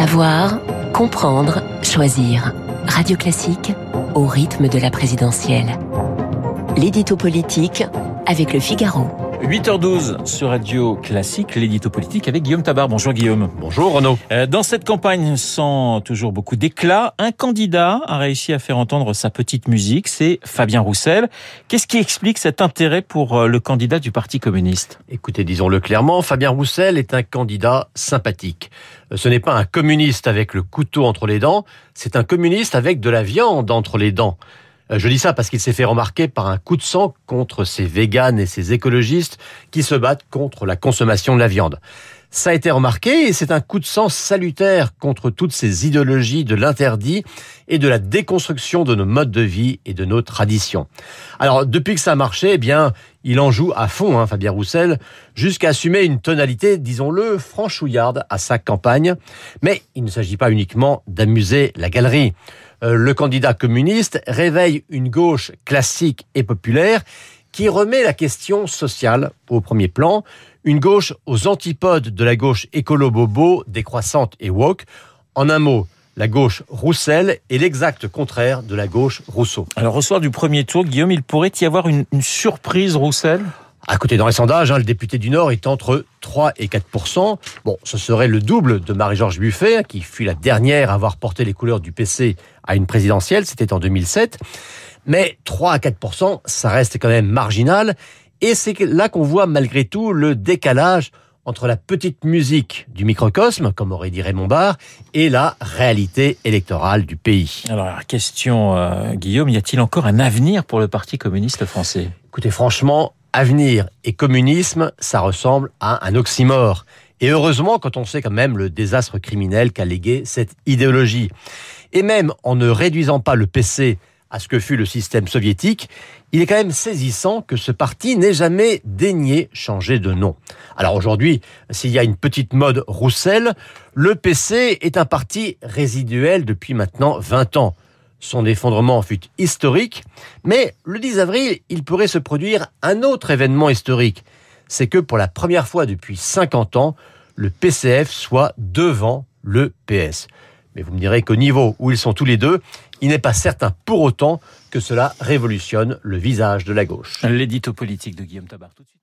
Savoir, comprendre, choisir. Radio Classique au rythme de la présidentielle. L'édito politique avec le Figaro. 8h12 sur Radio Classique, l'édito politique avec Guillaume Tabar. Bonjour Guillaume. Bonjour Renaud. Euh, dans cette campagne sans toujours beaucoup d'éclat, un candidat a réussi à faire entendre sa petite musique, c'est Fabien Roussel. Qu'est-ce qui explique cet intérêt pour euh, le candidat du Parti communiste? Écoutez, disons-le clairement, Fabien Roussel est un candidat sympathique. Euh, ce n'est pas un communiste avec le couteau entre les dents, c'est un communiste avec de la viande entre les dents. Euh, je dis ça parce qu'il s'est fait remarquer par un coup de sang contre ces véganes et ces écologistes qui se battent contre la consommation de la viande. Ça a été remarqué et c'est un coup de sang salutaire contre toutes ces idéologies de l'interdit et de la déconstruction de nos modes de vie et de nos traditions. Alors depuis que ça a marché, eh bien, il en joue à fond, hein, Fabien Roussel, jusqu'à assumer une tonalité, disons-le, franchouillarde à sa campagne. Mais il ne s'agit pas uniquement d'amuser la galerie. Euh, le candidat communiste réveille une gauche classique et populaire qui remet la question sociale au premier plan, une gauche aux antipodes de la gauche écolo-bobo, décroissante et woke. En un mot, la gauche Roussel est l'exact contraire de la gauche Rousseau. Alors au soir du premier tour, Guillaume, il pourrait y avoir une, une surprise Roussel? À côté, dans les sondages, hein, le député du Nord est entre 3 et 4% Bon, ce serait le double de Marie-Georges Buffet, hein, qui fut la dernière à avoir porté les couleurs du PC à une présidentielle, c'était en 2007. Mais 3 à 4 ça reste quand même marginal. Et c'est là qu'on voit malgré tout le décalage entre la petite musique du microcosme, comme aurait dit Raymond Barre, et la réalité électorale du pays. Alors, question, euh, Guillaume, y a-t-il encore un avenir pour le Parti communiste français? Écoutez, franchement, avenir et communisme, ça ressemble à un oxymore. Et heureusement quand on sait quand même le désastre criminel qu'a légué cette idéologie. Et même en ne réduisant pas le PC à ce que fut le système soviétique, il est quand même saisissant que ce parti n'ait jamais daigné changer de nom. Alors aujourd'hui, s'il y a une petite mode Roussel, le PC est un parti résiduel depuis maintenant 20 ans. Son effondrement fut historique, mais le 10 avril, il pourrait se produire un autre événement historique. C'est que pour la première fois depuis 50 ans, le PCF soit devant le PS. Mais vous me direz qu'au niveau où ils sont tous les deux, il n'est pas certain pour autant que cela révolutionne le visage de la gauche. L'édito politique de Guillaume Tabar tout de suite.